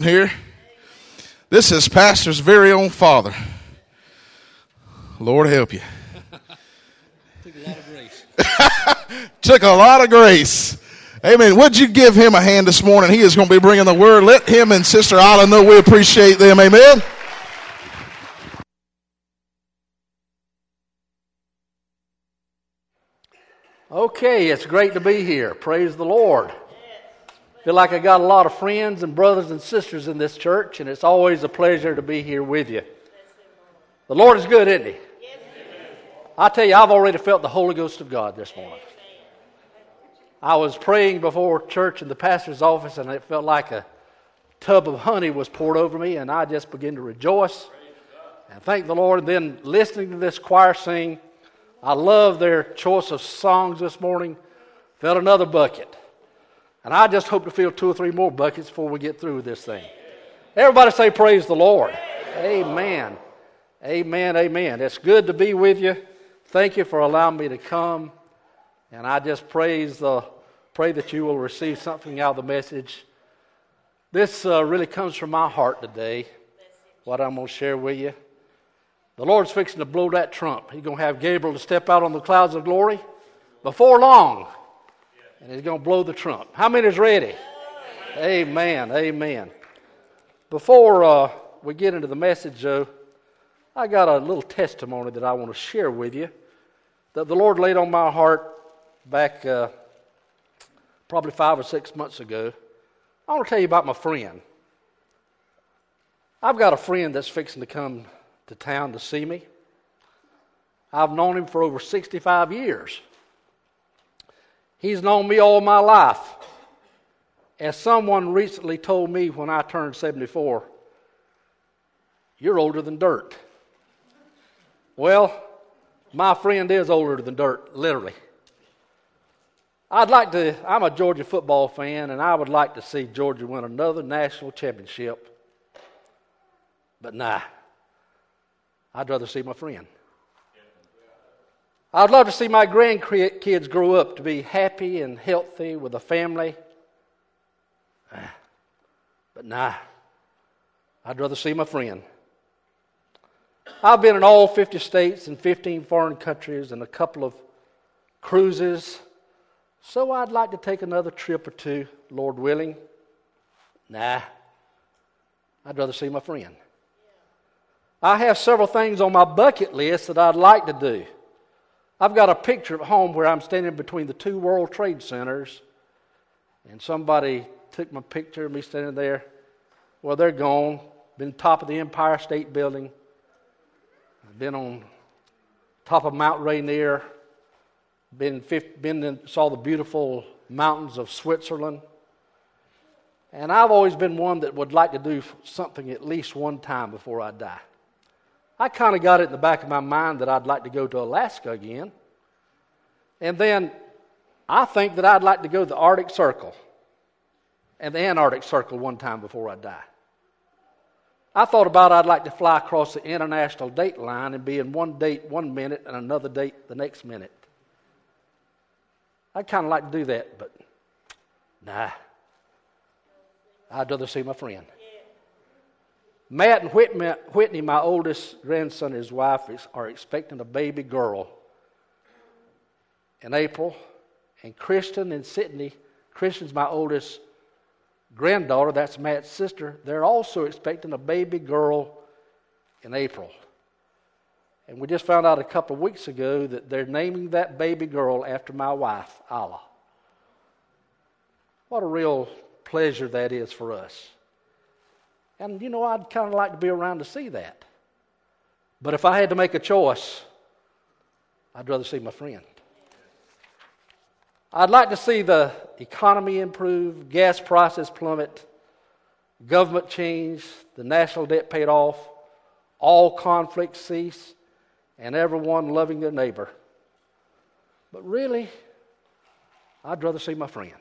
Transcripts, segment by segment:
here. This is Pastor's very own father. Lord help you. Took a lot of grace. Took a lot of grace. Amen. Would you give him a hand this morning? He is going to be bringing the word. Let him and Sister Isla know we appreciate them. Amen. Okay, it's great to be here. Praise the Lord. Feel like I got a lot of friends and brothers and sisters in this church, and it's always a pleasure to be here with you. The Lord is good, isn't He? I tell you, I've already felt the Holy Ghost of God this morning. I was praying before church in the pastor's office, and it felt like a tub of honey was poured over me, and I just began to rejoice and thank the Lord. And then listening to this choir sing, I love their choice of songs this morning. Felt another bucket. And I just hope to fill two or three more buckets before we get through with this thing. Everybody say, Praise the Lord. Amen. Amen. Amen. It's good to be with you. Thank you for allowing me to come. And I just praise the, pray that you will receive something out of the message. This uh, really comes from my heart today, what I'm going to share with you. The Lord's fixing to blow that trump. He's going to have Gabriel to step out on the clouds of glory before long, and he's going to blow the trump. How many is ready? Amen. Amen. Before uh, we get into the message, though, I got a little testimony that I want to share with you that the Lord laid on my heart back uh, probably five or six months ago. I want to tell you about my friend. I've got a friend that's fixing to come to town to see me. I've known him for over 65 years. He's known me all my life. As someone recently told me when I turned 74, you're older than dirt. Well, my friend is older than dirt, literally. I'd like to, I'm a Georgia football fan, and I would like to see Georgia win another national championship. But nah, I'd rather see my friend. I'd love to see my grandkids grow up to be happy and healthy with a family. Ah, But nah, I'd rather see my friend. I've been in all 50 states and 15 foreign countries and a couple of cruises. So I'd like to take another trip or two, Lord willing. Nah, I'd rather see my friend. I have several things on my bucket list that I'd like to do. I've got a picture at home where I'm standing between the two World Trade Centers, and somebody took my picture of me standing there. Well, they're gone. Been top of the Empire State Building. I've been on top of Mount Rainier. Been, been in, saw the beautiful mountains of Switzerland. And I've always been one that would like to do something at least one time before I die. I kind of got it in the back of my mind that I'd like to go to Alaska again. And then I think that I'd like to go to the Arctic Circle and the Antarctic Circle one time before I die. I thought about I'd like to fly across the international date line and be in one date one minute and another date the next minute. I'd kind of like to do that, but nah. I'd rather see my friend. Matt and Whitney, Whitney, my oldest grandson and his wife, are expecting a baby girl in April. And Kristen and Sydney, Kristen's my oldest granddaughter, that's Matt's sister, they're also expecting a baby girl in April. And we just found out a couple of weeks ago that they're naming that baby girl after my wife, Allah. What a real pleasure that is for us. And you know, I'd kind of like to be around to see that. But if I had to make a choice, I'd rather see my friend. I'd like to see the economy improve, gas prices plummet, government change, the national debt paid off, all conflicts cease, and everyone loving their neighbor. But really, I'd rather see my friend.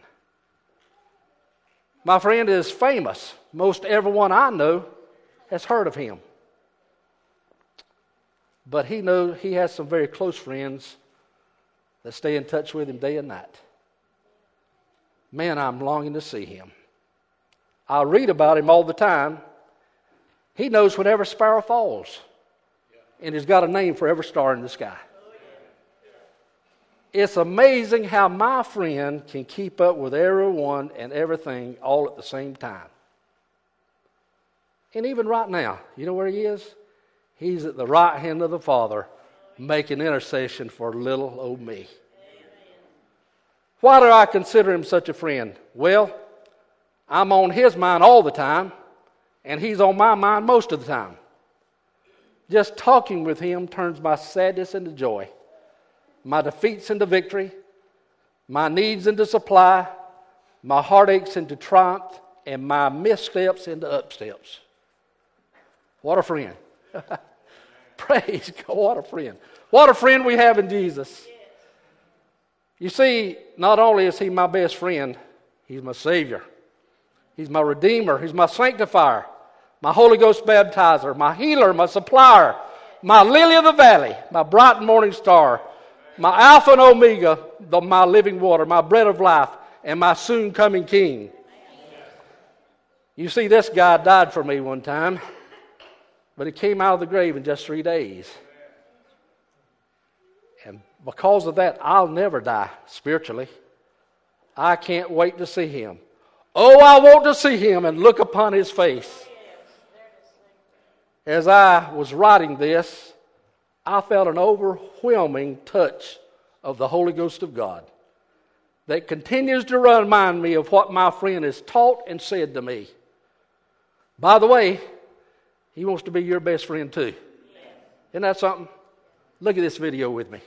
My friend is famous. Most everyone I know has heard of him. But he knows he has some very close friends that stay in touch with him day and night. Man, I'm longing to see him. I read about him all the time. He knows when every sparrow falls, and he's got a name for every star in the sky. It's amazing how my friend can keep up with everyone and everything all at the same time. And even right now, you know where he is? He's at the right hand of the Father making intercession for little old me. Why do I consider him such a friend? Well, I'm on his mind all the time, and he's on my mind most of the time. Just talking with him turns my sadness into joy, my defeats into victory, my needs into supply, my heartaches into triumph, and my missteps into upsteps. What a friend. Praise God. What a friend. What a friend we have in Jesus. You see, not only is He my best friend, He's my Savior. He's my Redeemer. He's my Sanctifier, my Holy Ghost baptizer, my healer, my supplier, my lily of the valley, my bright morning star, my Alpha and Omega, the, my living water, my bread of life, and my soon coming King. You see, this guy died for me one time, but he came out of the grave in just three days. And because of that, I'll never die spiritually. I can't wait to see him. Oh, I want to see him and look upon his face. As I was writing this, I felt an overwhelming touch of the Holy Ghost of God that continues to remind me of what my friend has taught and said to me. By the way, he wants to be your best friend too. Isn't that something? Look at this video with me.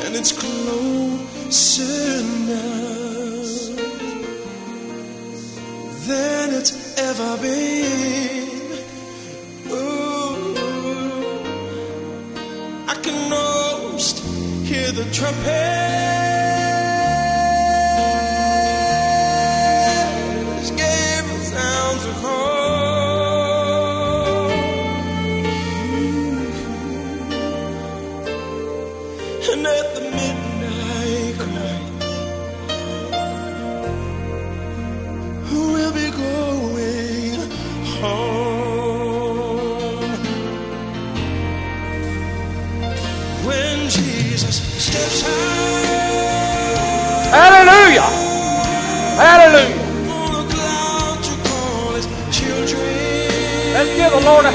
And it's closer now than it's ever been. Ooh, I can almost hear the trumpets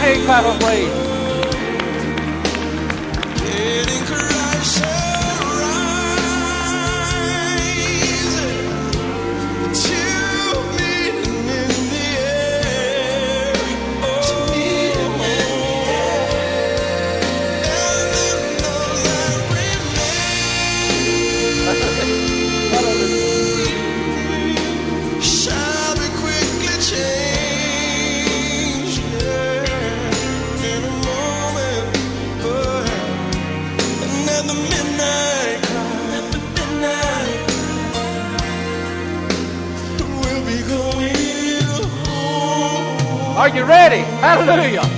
give Are you ready? Hallelujah!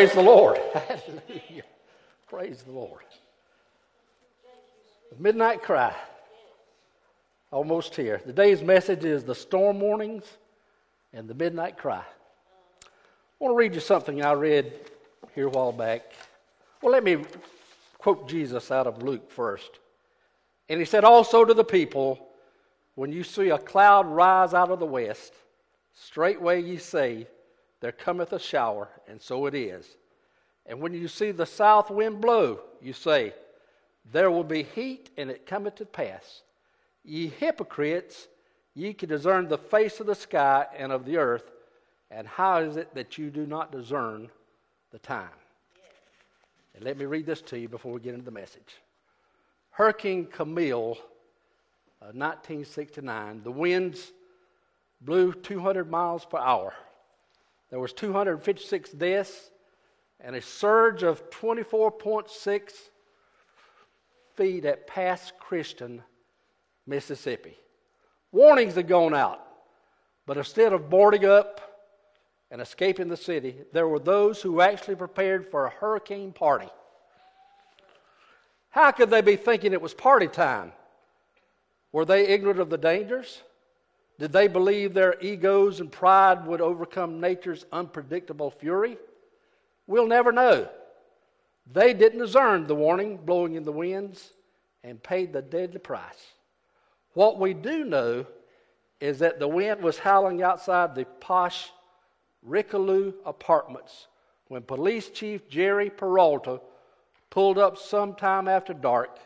Praise the Lord. Hallelujah. Praise the Lord. The midnight cry. Almost here. Today's message is the storm warnings and the midnight cry. I want to read you something I read here a while back. Well, let me quote Jesus out of Luke first. And he said also to the people, When you see a cloud rise out of the west, straightway ye say, There cometh a shower, and so it is. And when you see the south wind blow, you say, There will be heat, and it cometh to pass. Ye hypocrites, ye can discern the face of the sky and of the earth, and how is it that you do not discern the time? And let me read this to you before we get into the message. Hurricane Camille, uh, 1969, the winds blew 200 miles per hour. There was 256 deaths and a surge of 24.6 feet at Pass Christian, Mississippi. Warnings had gone out, but instead of boarding up and escaping the city, there were those who actually prepared for a hurricane party. How could they be thinking it was party time? Were they ignorant of the dangers? Did they believe their egos and pride would overcome nature's unpredictable fury? We'll never know. They didn't discern the warning blowing in the winds and paid the deadly price. What we do know is that the wind was howling outside the posh Richelieu apartments when Police Chief Jerry Peralta pulled up sometime after dark,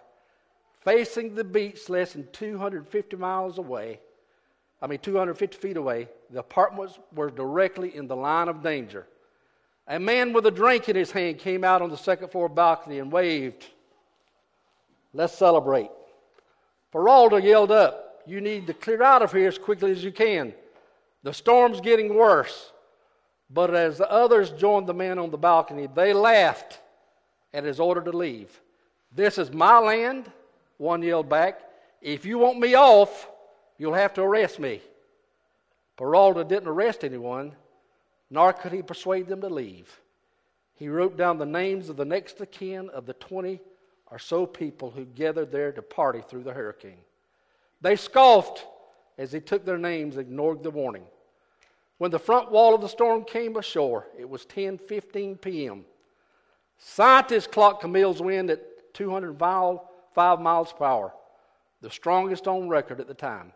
facing the beach less than 250 miles away. I mean, 250 feet away. The apartments were directly in the line of danger. A man with a drink in his hand came out on the second floor balcony and waved. Let's celebrate. Peralta yelled up, You need to clear out of here as quickly as you can. The storm's getting worse. But as the others joined the man on the balcony, they laughed at his order to leave. This is my land, one yelled back. If you want me off, you'll have to arrest me. Peralta didn't arrest anyone, nor could he persuade them to leave. He wrote down the names of the next of kin of the 20 or so people who gathered there to party through the hurricane. They scoffed as he took their names ignored the warning. When the front wall of the storm came ashore, it was 10:15 p.m. Scientists clocked Camille's wind at 205 miles per hour, the strongest on record at the time.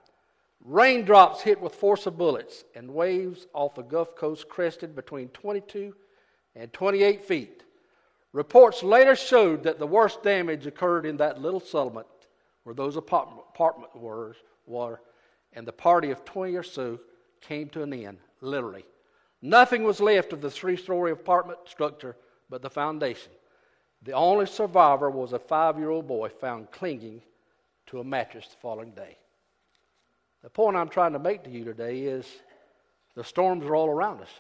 Raindrops hit with force of bullets, and waves off the Gulf Coast crested between 22 and 28 feet. Reports later showed that the worst damage occurred in that little settlement where those apartment, were, were, and the party of 20 or so came to an end, literally. Nothing was left of the three story apartment structure but the foundation. The only survivor was a five year old boy found clinging to a mattress the following day. The point I'm trying to make to you today is the storms are all around us.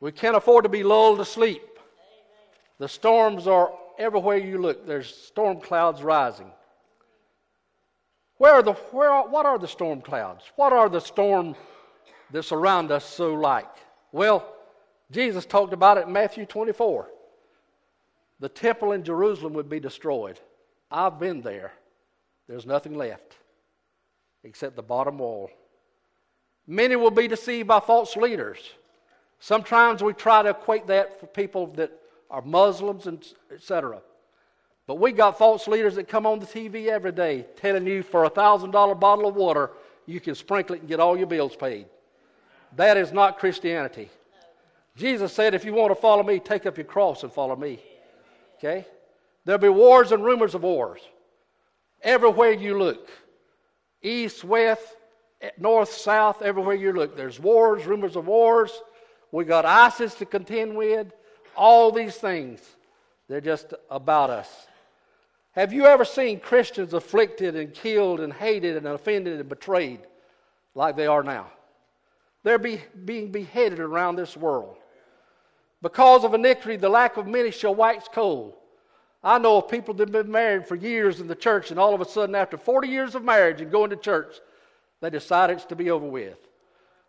We can't afford to be lulled to sleep. The storms are everywhere you look. There's storm clouds rising. Where are the where are, what are the storm clouds? What are the storm that surround us so like? Well, Jesus talked about it in Matthew 24. The temple in Jerusalem would be destroyed. I've been there. There's nothing left except the bottom wall. Many will be deceived by false leaders. Sometimes we try to equate that for people that are Muslims and etc. But we got false leaders that come on the TV every day telling you for a thousand dollar bottle of water you can sprinkle it and get all your bills paid. That is not Christianity. Jesus said, if you want to follow me, take up your cross and follow me. Okay? There'll be wars and rumors of wars. Everywhere you look. East, west, north, south, everywhere you look. There's wars, rumors of wars. We got ISIS to contend with. All these things. They're just about us. Have you ever seen Christians afflicted and killed and hated and offended and betrayed like they are now? They're be, being beheaded around this world. Because of iniquity, the lack of many shall wax cold. I know of people that have been married for years in the church, and all of a sudden, after 40 years of marriage and going to church, they decide it's to be over with.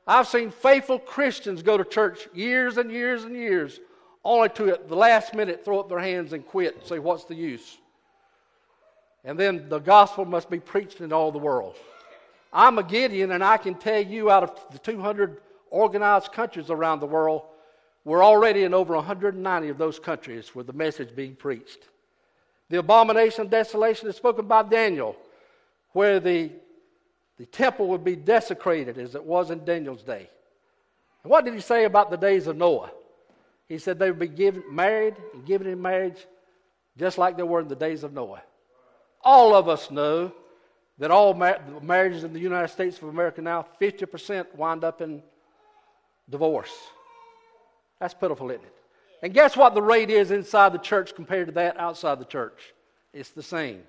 I've seen faithful Christians go to church years and years and years, only to at the last minute throw up their hands and quit and say, What's the use? And then the gospel must be preached in all the world. I'm a Gideon, and I can tell you out of the 200 organized countries around the world, we're already in over 190 of those countries with the message being preached. The abomination of desolation is spoken by Daniel, where the, the temple would be desecrated as it was in Daniel's day. And what did he say about the days of Noah? He said they would be given, married and given in marriage just like they were in the days of Noah. All of us know that all mar- marriages in the United States of America now, 50% wind up in divorce. That's pitiful, isn't it? And guess what the rate is inside the church compared to that outside the church? It's the same.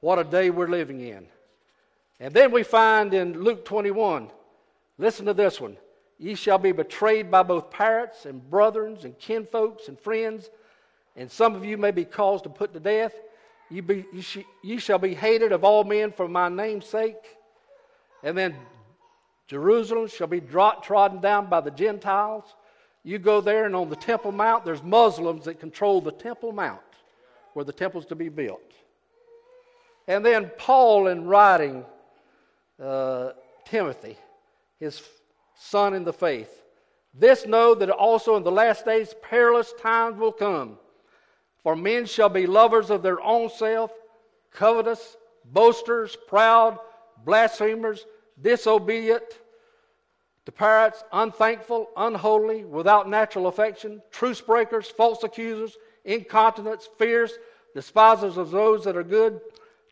What a day we're living in. And then we find in Luke 21, listen to this one. Ye shall be betrayed by both parents and brethren and kinfolks and friends, and some of you may be caused to put to death. Ye, be, ye, sh- shall be hated of all men for my name's sake. And then Jerusalem shall be trodden down by the Gentiles. You go there, and on the Temple Mount, there's Muslims that control the Temple Mount where the temple's to be built. And then Paul, in writing uh, Timothy, his son in the faith, this know that also in the last days perilous times will come. For men shall be lovers of their own self, covetous, boasters, proud, blasphemers, disobedient to parents, unthankful, unholy, without natural affection, truce breakers, false accusers, incontinents, fierce, despisers of those that are good,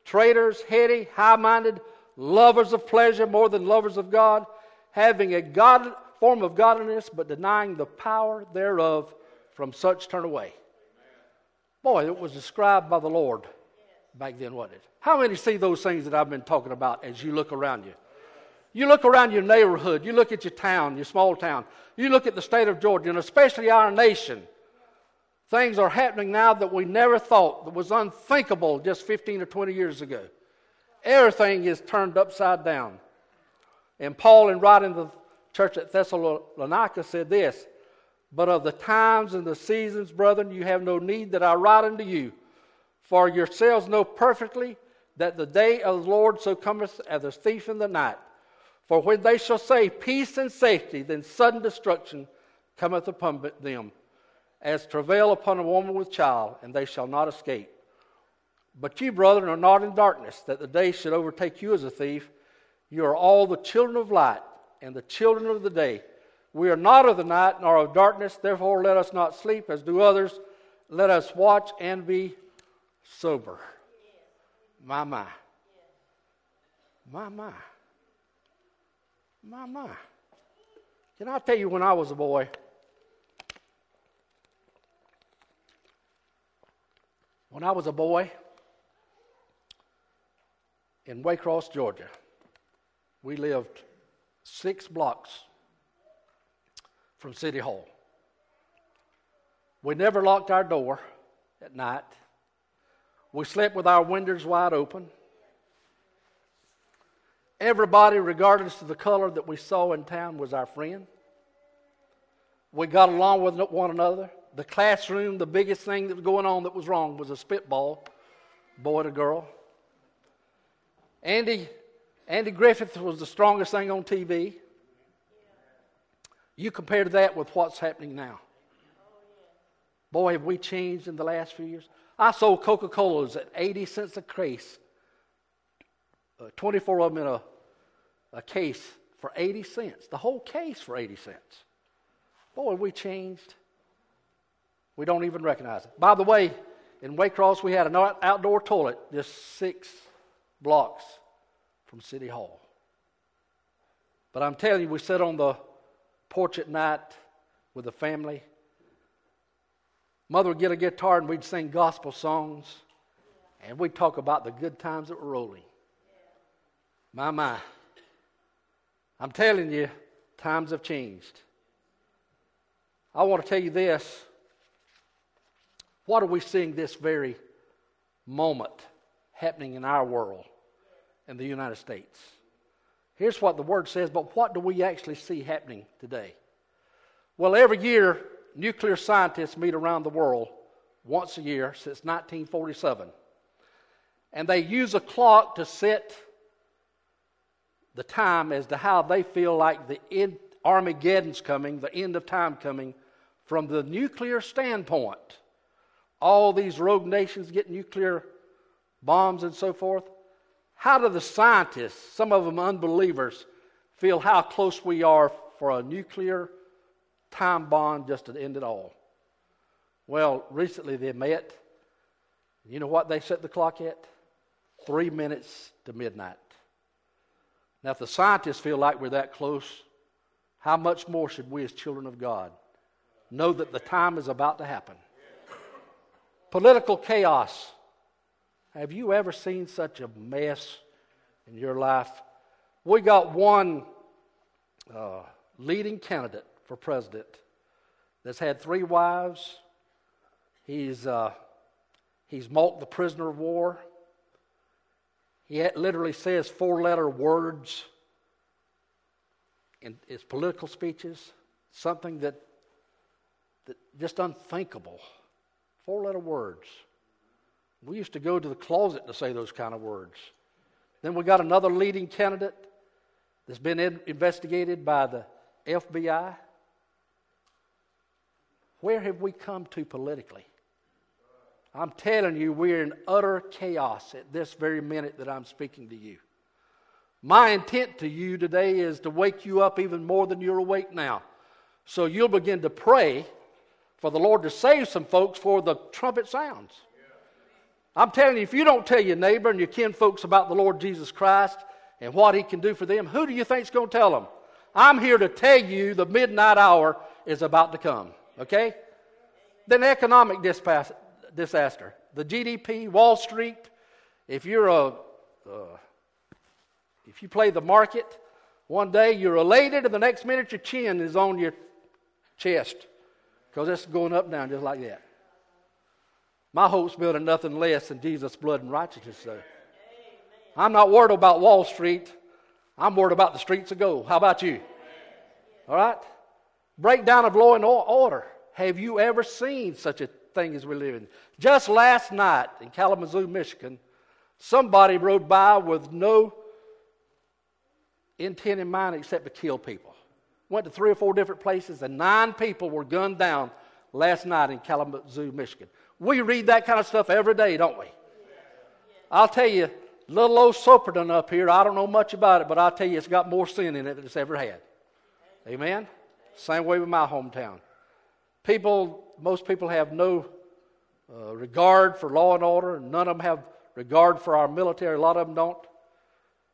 traitors, heady, high minded, lovers of pleasure more than lovers of God, having a God, form of godliness, but denying the power thereof, from such turn away. Boy, it was described by the Lord back then, wasn't it? How many see those things that I've been talking about as you look around you? You look around your neighborhood, you look at your town, your small town, you look at the state of Georgia, and especially our nation. Things are happening now that we never thought that was unthinkable just 15 or 20 years ago. Everything is turned upside down. And Paul, in writing to the church at Thessalonica, said this But of the times and the seasons, brethren, you have no need that I write unto you. For yourselves know perfectly that the day of the Lord so cometh as a thief in the night. For when they shall say peace and safety, then sudden destruction cometh upon them, as travail upon a woman with child, and they shall not escape. But ye, brethren, are not in darkness, that the day should overtake you as a thief. You are all the children of light and the children of the day. We are not of the night nor of darkness, therefore let us not sleep as do others. Let us watch and be sober. My, my. My, my. My, my. Can I tell you when I was a boy? When I was a boy in Waycross, Georgia, we lived six blocks from City Hall. We never locked our door at night. We slept with our windows wide open. Everybody, regardless of the color that we saw in town, was our friend. We got along with one another. The classroom, the biggest thing that was going on that was wrong was a spitball, boy and a girl. Andy, Andy Griffith was the strongest thing on TV. You compare that with what's happening now. Boy, have we changed in the last few years. I sold Coca Colas at 80 cents a case, uh, 24 of them in a, a case for 80 cents. The whole case for 80 cents. Boy, we changed. We don't even recognize it. By the way, in Waycross, we had an outdoor toilet just six blocks from City Hall. But I'm telling you, we sat on the porch at night with the family. Mother would get a guitar and we'd sing gospel songs, and we'd talk about the good times that were rolling. My, my. I'm telling you, times have changed. I want to tell you this. What are we seeing this very moment happening in our world, in the United States? Here's what the Word says, but what do we actually see happening today? Well, every year, nuclear scientists meet around the world once a year since 1947. And they use a clock to set the time as to how they feel like the end, Armageddon's coming, the end of time coming, from the nuclear standpoint. All these rogue nations get nuclear bombs and so forth. How do the scientists, some of them unbelievers, feel how close we are for a nuclear time bomb just to end it all? Well, recently they met. You know what they set the clock at? Three minutes to midnight. Now, if the scientists feel like we're that close, how much more should we as children of God know that the time is about to happen? Political chaos. Have you ever seen such a mess in your life? We got one uh, leading candidate for president that's had three wives. He's, uh, he's mocked the prisoner of war. He literally says four letter words in his political speeches, something that, that just unthinkable. Four letter words. We used to go to the closet to say those kind of words. Then we got another leading candidate that's been in, investigated by the FBI. Where have we come to politically? I'm telling you, we're in utter chaos at this very minute that I'm speaking to you. My intent to you today is to wake you up even more than you're awake now. So you'll begin to pray for the Lord to save some folks for the trumpet sounds. I'm telling you, if you don't tell your neighbor and your kin folks about the Lord Jesus Christ and what he can do for them, who do you think's going to tell them? I'm here to tell you the midnight hour is about to come. Okay? Then economic dispass- disaster. The GDP, Wall Street. If you're a, uh, if you play the market, one day you're elated, and the next minute your chin is on your chest because it's going up down just like that. My hope's built in nothing less than Jesus' blood and righteousness. So. I'm not worried about Wall Street. I'm worried about the streets of gold. How about you? All right? Breakdown of law and order. Have you ever seen such a thing as we live in? Just last night in Kalamazoo, Michigan, somebody rode by with no intent in mind except to kill people. Went to three or four different places, and nine people were gunned down last night in Kalamazoo, Michigan. We read that kind of stuff every day, don't we? I'll tell you, little old Soperton up here, I don't know much about it, but I'll tell you, it's got more sin in it than it's ever had. Amen? Same way with my hometown. People, most people have no uh, regard for law and order, and none of them have regard for our military. A lot of them don't.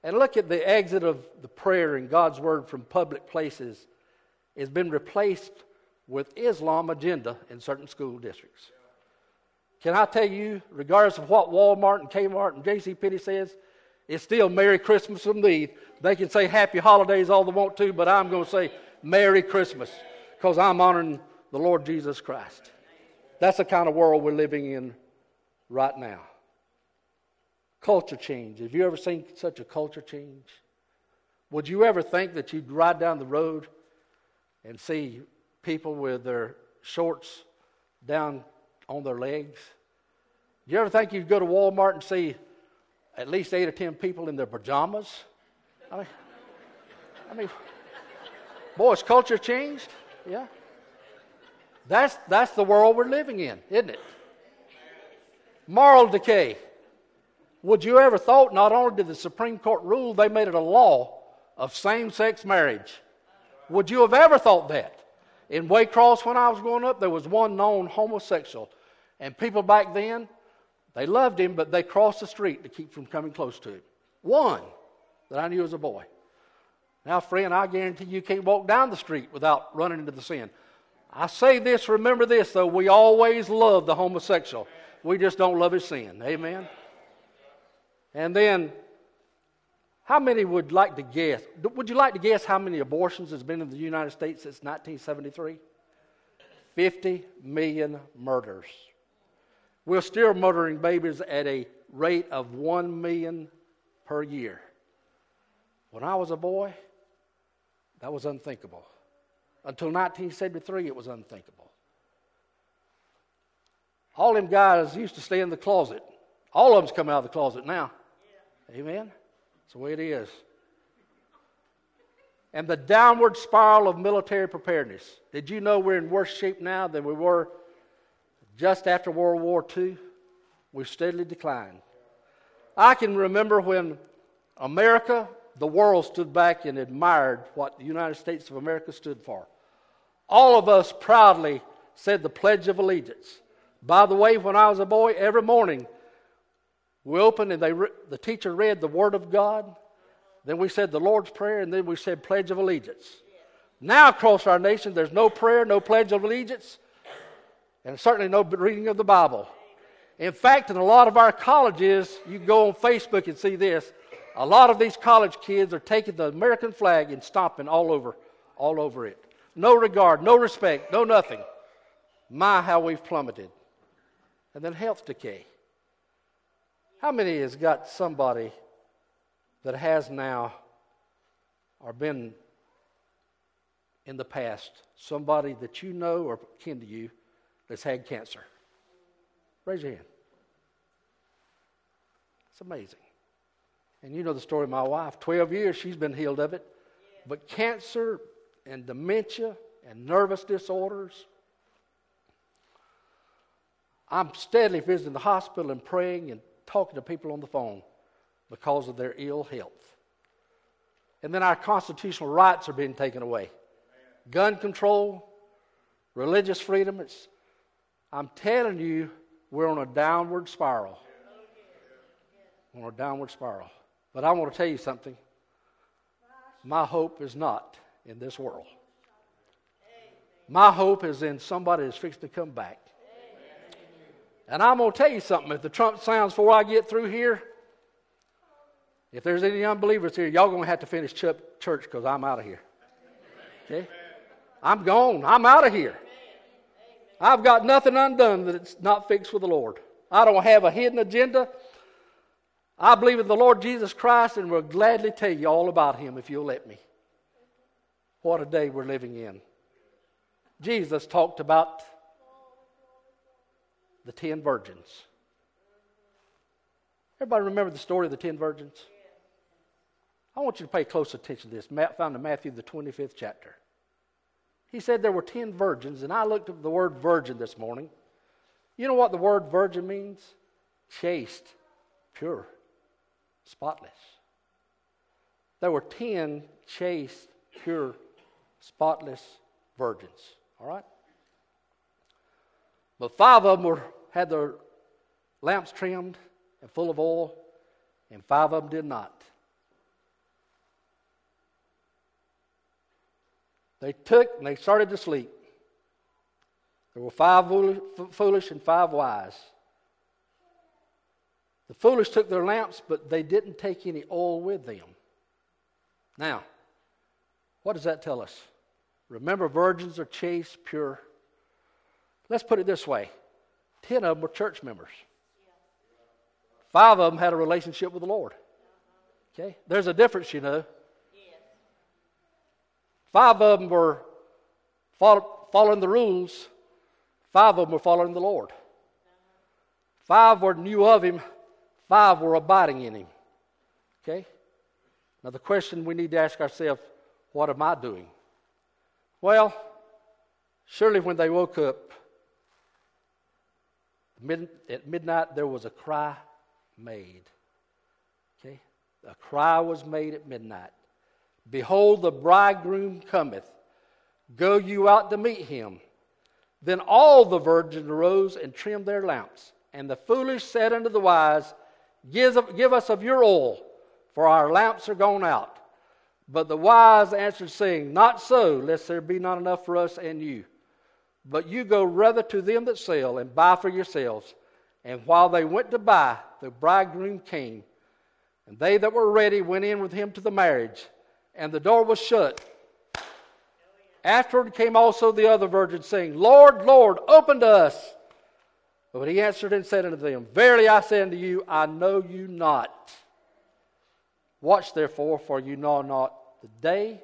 And look at the exit of the prayer in God's word from public places. It's been replaced with Islam agenda in certain school districts. Can I tell you, regardless of what Walmart and Kmart and J.C. Penney says, it's still Merry Christmas from me. They can say Happy Holidays all they want to, but I'm going to say Merry Christmas because I'm honoring the Lord Jesus Christ. That's the kind of world we're living in right now. Culture change. Have you ever seen such a culture change? Would you ever think that you'd ride down the road and see people with their shorts down on their legs? Do you ever think you'd go to Walmart and see at least eight or ten people in their pajamas? I mean, I mean, boys, culture changed. Yeah. That's, that's the world we're living in, isn't it? Moral decay. Would you ever thought not only did the Supreme Court rule, they made it a law of same sex marriage? Would you have ever thought that? In Waycross, when I was growing up, there was one known homosexual. And people back then, they loved him, but they crossed the street to keep from coming close to him. One that I knew as a boy. Now, friend, I guarantee you can't walk down the street without running into the sin. I say this, remember this, though. We always love the homosexual. We just don't love his sin. Amen? And then, how many would like to guess? Would you like to guess how many abortions has been in the United States since 1973? 50 million murders. We're still murdering babies at a rate of 1 million per year. When I was a boy, that was unthinkable. Until 1973, it was unthinkable. All them guys used to stay in the closet. All of them's come out of the closet now. Amen? That's the way it is. And the downward spiral of military preparedness. Did you know we're in worse shape now than we were just after World War II? We've steadily declined. I can remember when America, the world stood back and admired what the United States of America stood for. All of us proudly said the Pledge of Allegiance. By the way, when I was a boy, every morning we opened and they, re- the teacher read the Word of God. Then we said the Lord's Prayer, and then we said Pledge of Allegiance. Now, across our nation, there's no prayer, no Pledge of Allegiance, and certainly no reading of the Bible. In fact, in a lot of our colleges, you go on Facebook and see this. A lot of these college kids are taking the American flag and stomping all over, all over it. No regard, no respect, no nothing. My, how we've plummeted. And then health decay. How many has got somebody that has now or been in the past, somebody that you know or kin to you that's had cancer? Raise your hand. It's amazing. And you know the story of my wife. 12 years she's been healed of it. But cancer and dementia and nervous disorders. I'm steadily visiting the hospital and praying and talking to people on the phone because of their ill health. And then our constitutional rights are being taken away. Gun control, religious freedom. It's, I'm telling you, we're on a downward spiral. On a downward spiral. But I want to tell you something. My hope is not in this world. My hope is in somebody that's fixed to come back. And I'm going to tell you something. If the trump sounds before I get through here, if there's any unbelievers here, y'all going to have to finish ch- church because I'm out of here. Okay? I'm gone. I'm out of here. I've got nothing undone that it's not fixed with the Lord. I don't have a hidden agenda. I believe in the Lord Jesus Christ and will gladly tell you all about him if you'll let me. What a day we're living in. Jesus talked about the ten virgins. Everybody remember the story of the ten virgins? I want you to pay close attention to this. Matt found in Matthew, the 25th chapter. He said there were ten virgins, and I looked up the word virgin this morning. You know what the word virgin means? Chaste, pure, spotless. There were ten chaste, pure, spotless virgins. All right? But five of them were, had their lamps trimmed and full of oil, and five of them did not. They took and they started to sleep. There were five foolish and five wise. The foolish took their lamps, but they didn't take any oil with them. Now, what does that tell us? Remember, virgins are chaste, pure. Let's put it this way ten of them were church members. Five of them had a relationship with the Lord. Okay? There's a difference, you know. Five of them were following the rules, five of them were following the Lord. Five were knew of Him, five were abiding in Him. Okay? Now, the question we need to ask ourselves what am I doing? Well, surely when they woke up mid- at midnight, there was a cry made. Okay? A cry was made at midnight. Behold, the bridegroom cometh. Go you out to meet him. Then all the virgins arose and trimmed their lamps. And the foolish said unto the wise, Give, give us of your oil, for our lamps are gone out. But the wise answered, saying, Not so, lest there be not enough for us and you. But you go rather to them that sell and buy for yourselves. And while they went to buy, the bridegroom came. And they that were ready went in with him to the marriage, and the door was shut. Afterward came also the other virgins, saying, Lord, Lord, open to us. But he answered and said unto them, Verily I say unto you, I know you not. Watch therefore, for you know not the day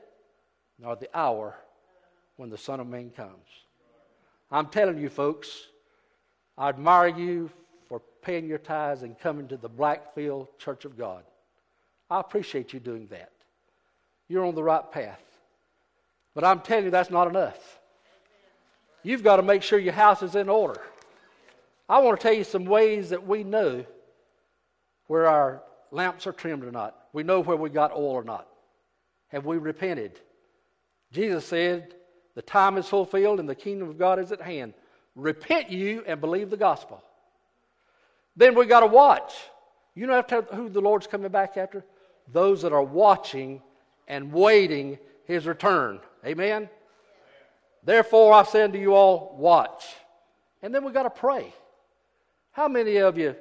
nor the hour when the Son of Man comes. I'm telling you, folks, I admire you for paying your tithes and coming to the Blackfield Church of God. I appreciate you doing that. You're on the right path. But I'm telling you, that's not enough. You've got to make sure your house is in order. I want to tell you some ways that we know where our lamps are trimmed or not. We know where we got oil or not. Have we repented? Jesus said, The time is fulfilled and the kingdom of God is at hand. Repent you and believe the gospel. Then we got to watch. You know who the Lord's coming back after? Those that are watching and waiting his return. Amen? Therefore, I say unto you all, watch. And then we got to pray. How many of you,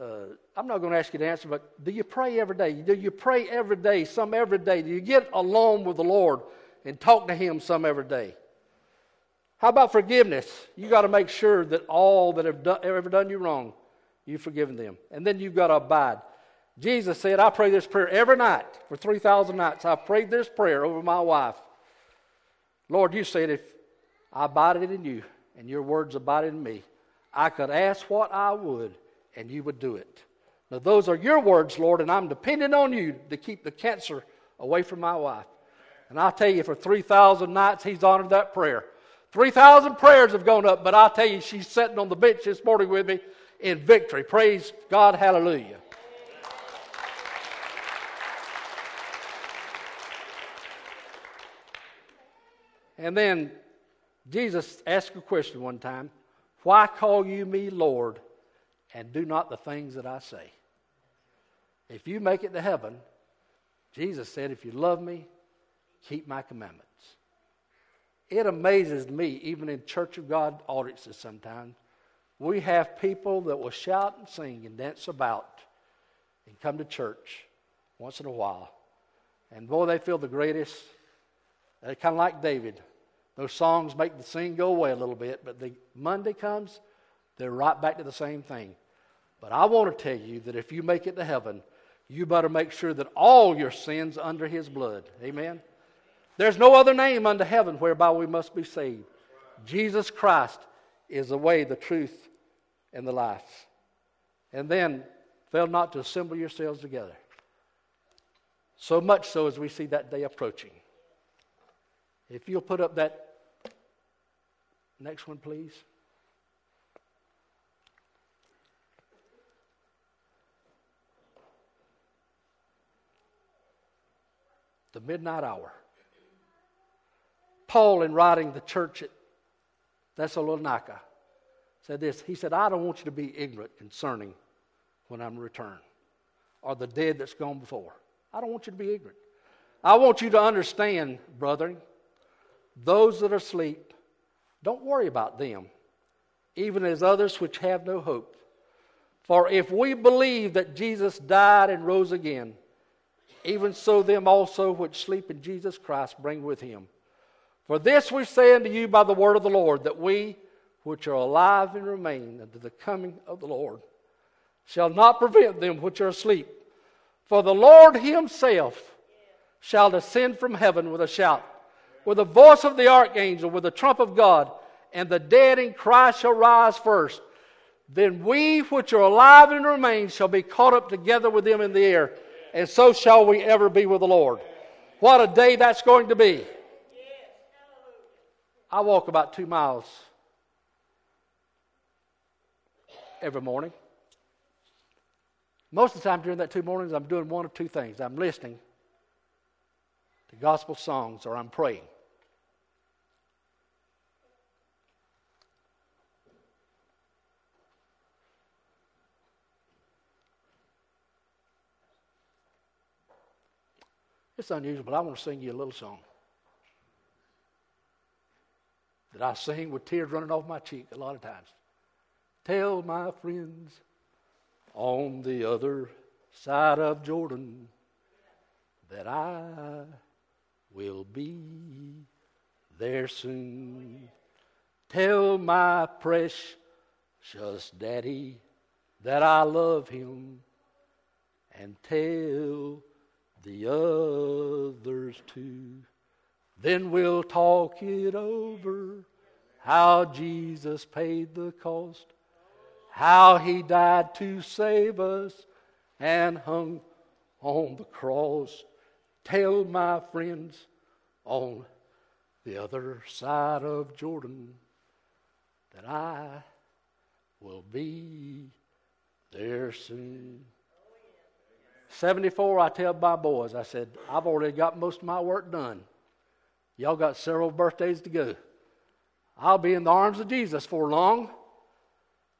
uh, I'm not going to ask you to answer, but do you pray every day? Do you pray every day, some every day? Do you get alone with the Lord and talk to Him some every day? How about forgiveness? You got to make sure that all that have done, ever done you wrong, you've forgiven them. And then you've got to abide. Jesus said, I pray this prayer every night for 3,000 nights. I've prayed this prayer over my wife. Lord, you said if I abided in you and your words abided in me, I could ask what I would and you would do it. Now, those are your words, Lord, and I'm depending on you to keep the cancer away from my wife. And I'll tell you, for 3,000 nights, he's honored that prayer. 3,000 prayers have gone up, but I'll tell you, she's sitting on the bench this morning with me in victory. Praise God, hallelujah. And then Jesus asked a question one time Why call you me Lord and do not the things that I say? If you make it to heaven, Jesus said, If you love me, keep my commandments. It amazes me, even in Church of God audiences sometimes, we have people that will shout and sing and dance about and come to church once in a while. And boy, they feel the greatest. They're kind of like David. Those songs make the sing go away a little bit, but the Monday comes, they're right back to the same thing. But I want to tell you that if you make it to heaven, you better make sure that all your sins under his blood. Amen. There's no other name under heaven whereby we must be saved. Jesus Christ is the way, the truth, and the life. And then fail not to assemble yourselves together. So much so as we see that day approaching. If you'll put up that next one, please. The midnight hour. Paul, in writing the church at Thessalonica, said this. He said, I don't want you to be ignorant concerning when I'm returned or the dead that's gone before. I don't want you to be ignorant. I want you to understand, brethren, those that are asleep, don't worry about them, even as others which have no hope. For if we believe that Jesus died and rose again, even so them also which sleep in Jesus Christ bring with him. For this we say unto you by the word of the Lord, that we which are alive and remain unto the coming of the Lord shall not prevent them which are asleep. For the Lord himself shall descend from heaven with a shout, with the voice of the archangel, with the trump of God, and the dead in Christ shall rise first. Then we which are alive and remain shall be caught up together with them in the air, and so shall we ever be with the Lord. What a day that's going to be. I walk about two miles every morning. Most of the time during that two mornings, I'm doing one of two things. I'm listening to gospel songs or I'm praying. It's unusual, but I want to sing you a little song that I sing with tears running off my cheek a lot of times. Tell my friends on the other side of Jordan that I will be there soon. Tell my precious daddy that I love him and tell the others too. Then we'll talk it over how Jesus paid the cost how he died to save us and hung on the cross. Tell my friends on the other side of Jordan that I will be there soon. 74, I tell my boys, I said, I've already got most of my work done. Y'all got several birthdays to go. I'll be in the arms of Jesus for long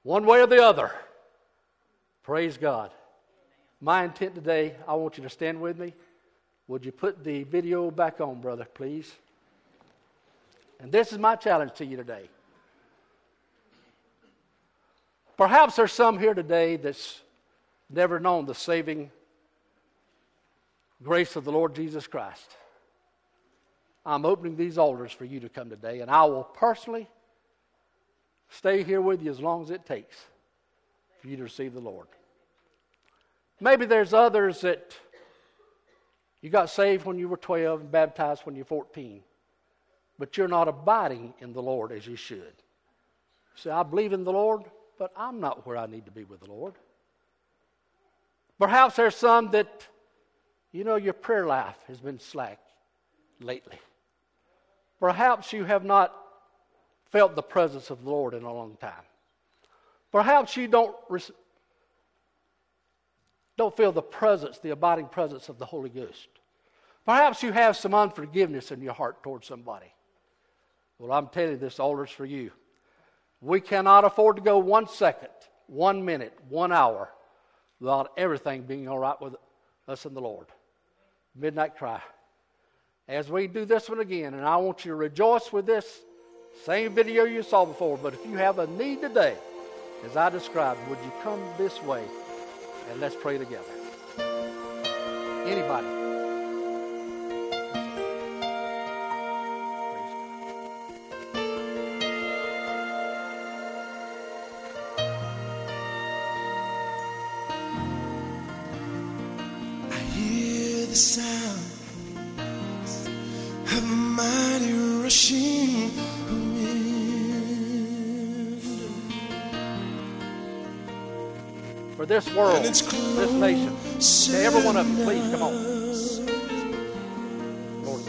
one way or the other. Praise God. My intent today, I want you to stand with me. Would you put the video back on, brother, please? And this is my challenge to you today. Perhaps there's some here today that's never known the saving grace of the Lord Jesus Christ. I'm opening these altars for you to come today, and I will personally stay here with you as long as it takes for you to receive the Lord. Maybe there's others that you got saved when you were 12 and baptized when you're 14, but you're not abiding in the Lord as you should. You say, I believe in the Lord, but I'm not where I need to be with the Lord. Perhaps there's some that, you know, your prayer life has been slack lately. Perhaps you have not felt the presence of the Lord in a long time. Perhaps you don't, don't feel the presence, the abiding presence of the Holy Ghost. Perhaps you have some unforgiveness in your heart towards somebody. Well, I'm telling you, this altar's for you. We cannot afford to go one second, one minute, one hour without everything being all right with us and the Lord. Midnight cry. As we do this one again, and I want you to rejoice with this same video you saw before, but if you have a need today, as I described, would you come this way and let's pray together? Anybody? This world, this nation, okay, every one of you, please come on. Lord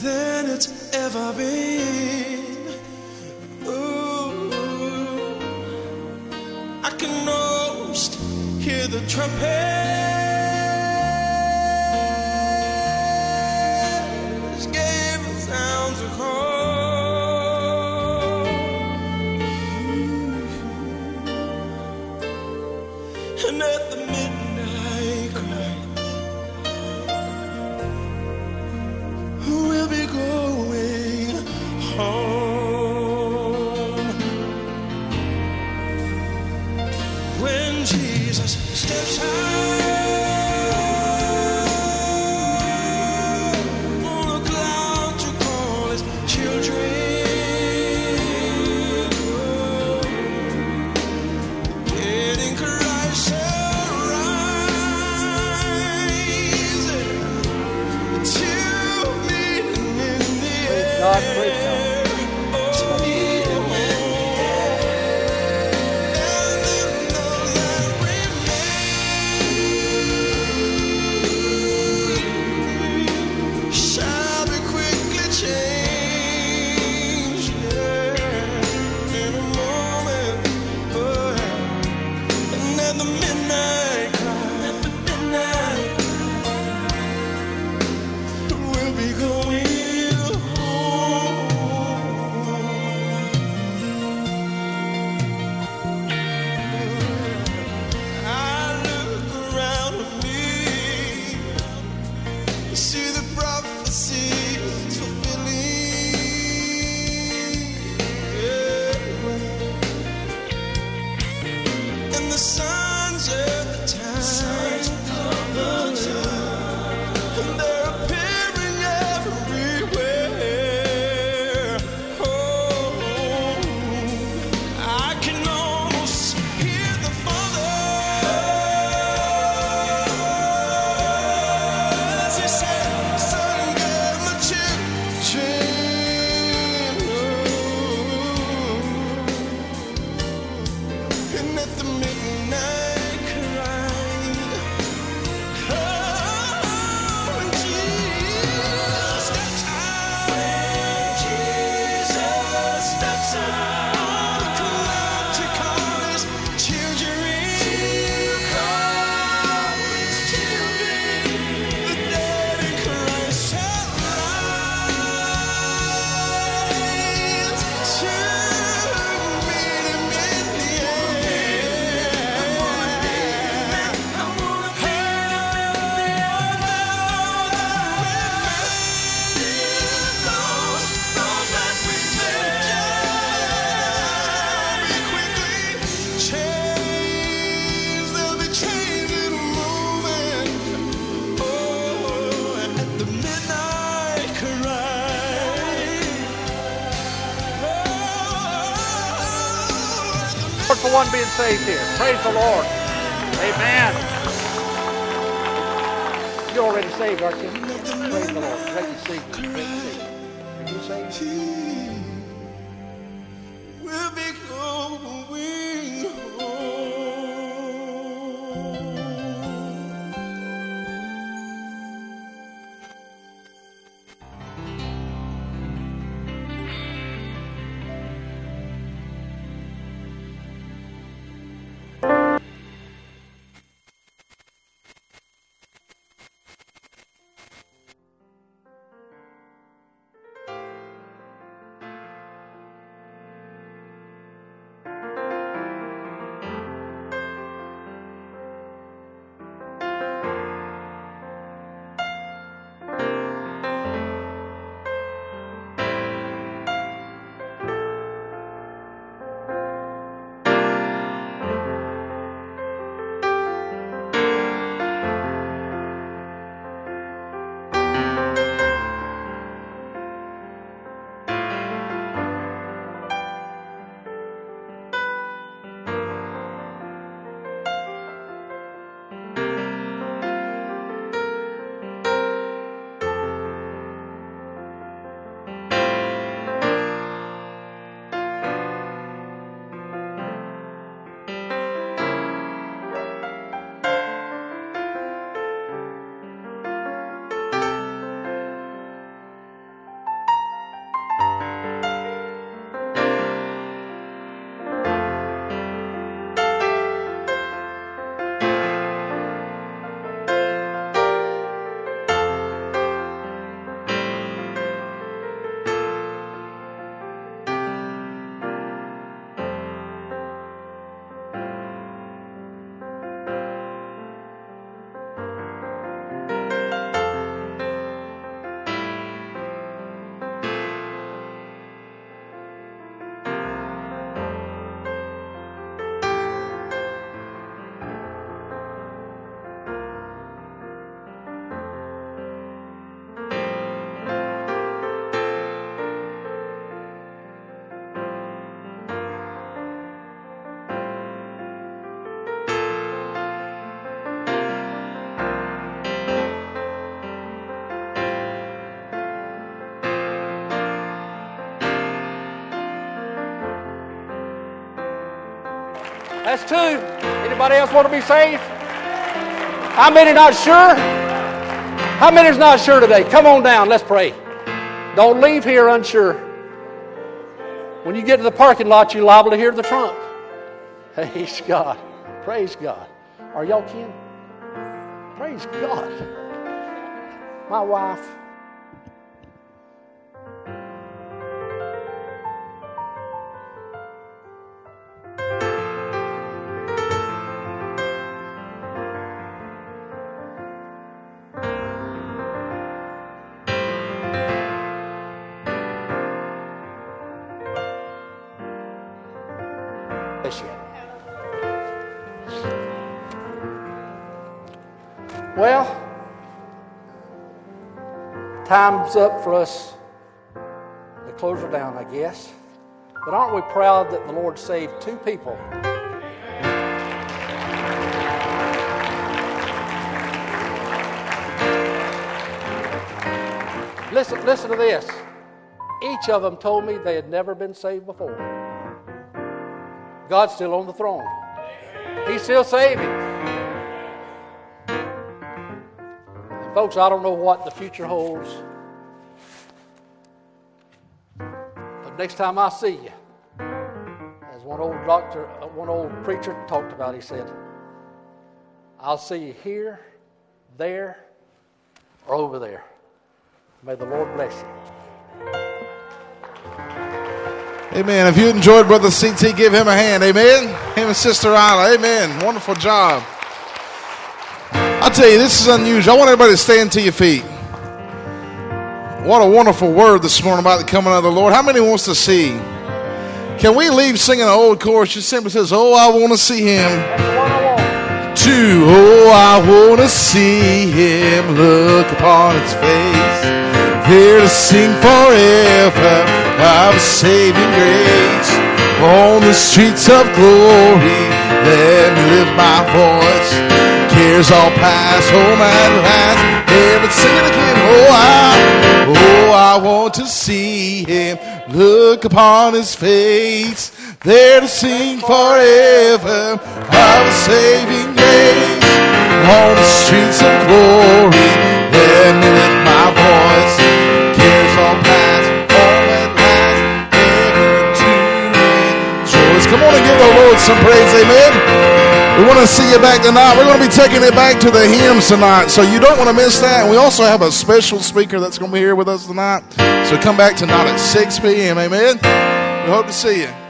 than it's ever been. Ooh, I can almost hear the trumpets one being saved here. Praise the Lord. Amen. You're already saved, aren't you? Praise the Lord. Let you. That's two. Anybody else want to be saved? How many not sure? How many's not sure today? Come on down. Let's pray. Don't leave here unsure. When you get to the parking lot, you're liable to hear the trump. Praise God. Praise God. Are y'all kin? Praise God. My wife. Up for us to close her down, I guess. But aren't we proud that the Lord saved two people? Listen, listen to this. Each of them told me they had never been saved before. God's still on the throne. He's still saving. Folks, I don't know what the future holds. Next time I see you, as one old doctor, uh, one old preacher talked about, he said, I'll see you here, there, or over there. May the Lord bless you. Amen. If you enjoyed Brother CT, give him a hand. Amen. Him and Sister Isla. Amen. Wonderful job. I tell you, this is unusual. I want everybody to stand to your feet. What a wonderful word this morning about the coming of the Lord. How many wants to see? Can we leave singing an old chorus? Just simply says, Oh, I want to see him. Two, oh, I want to see him look upon his face. Here to sing forever of saving grace. On the streets of glory, let me lift my voice. Cares all pass, oh, home at last. Heaven sing it again. Oh, I, oh, I want to see him look upon his face. There to sing forever of saving grace. On the streets of glory, let me lift my voice. Cares all past, all at last, ever to rejoice. Come on and give the Lord some praise, amen. We want to see you back tonight. We're going to be taking it back to the hymns tonight, so you don't want to miss that. And we also have a special speaker that's going to be here with us tonight. So come back tonight at 6 p.m. Amen. We hope to see you.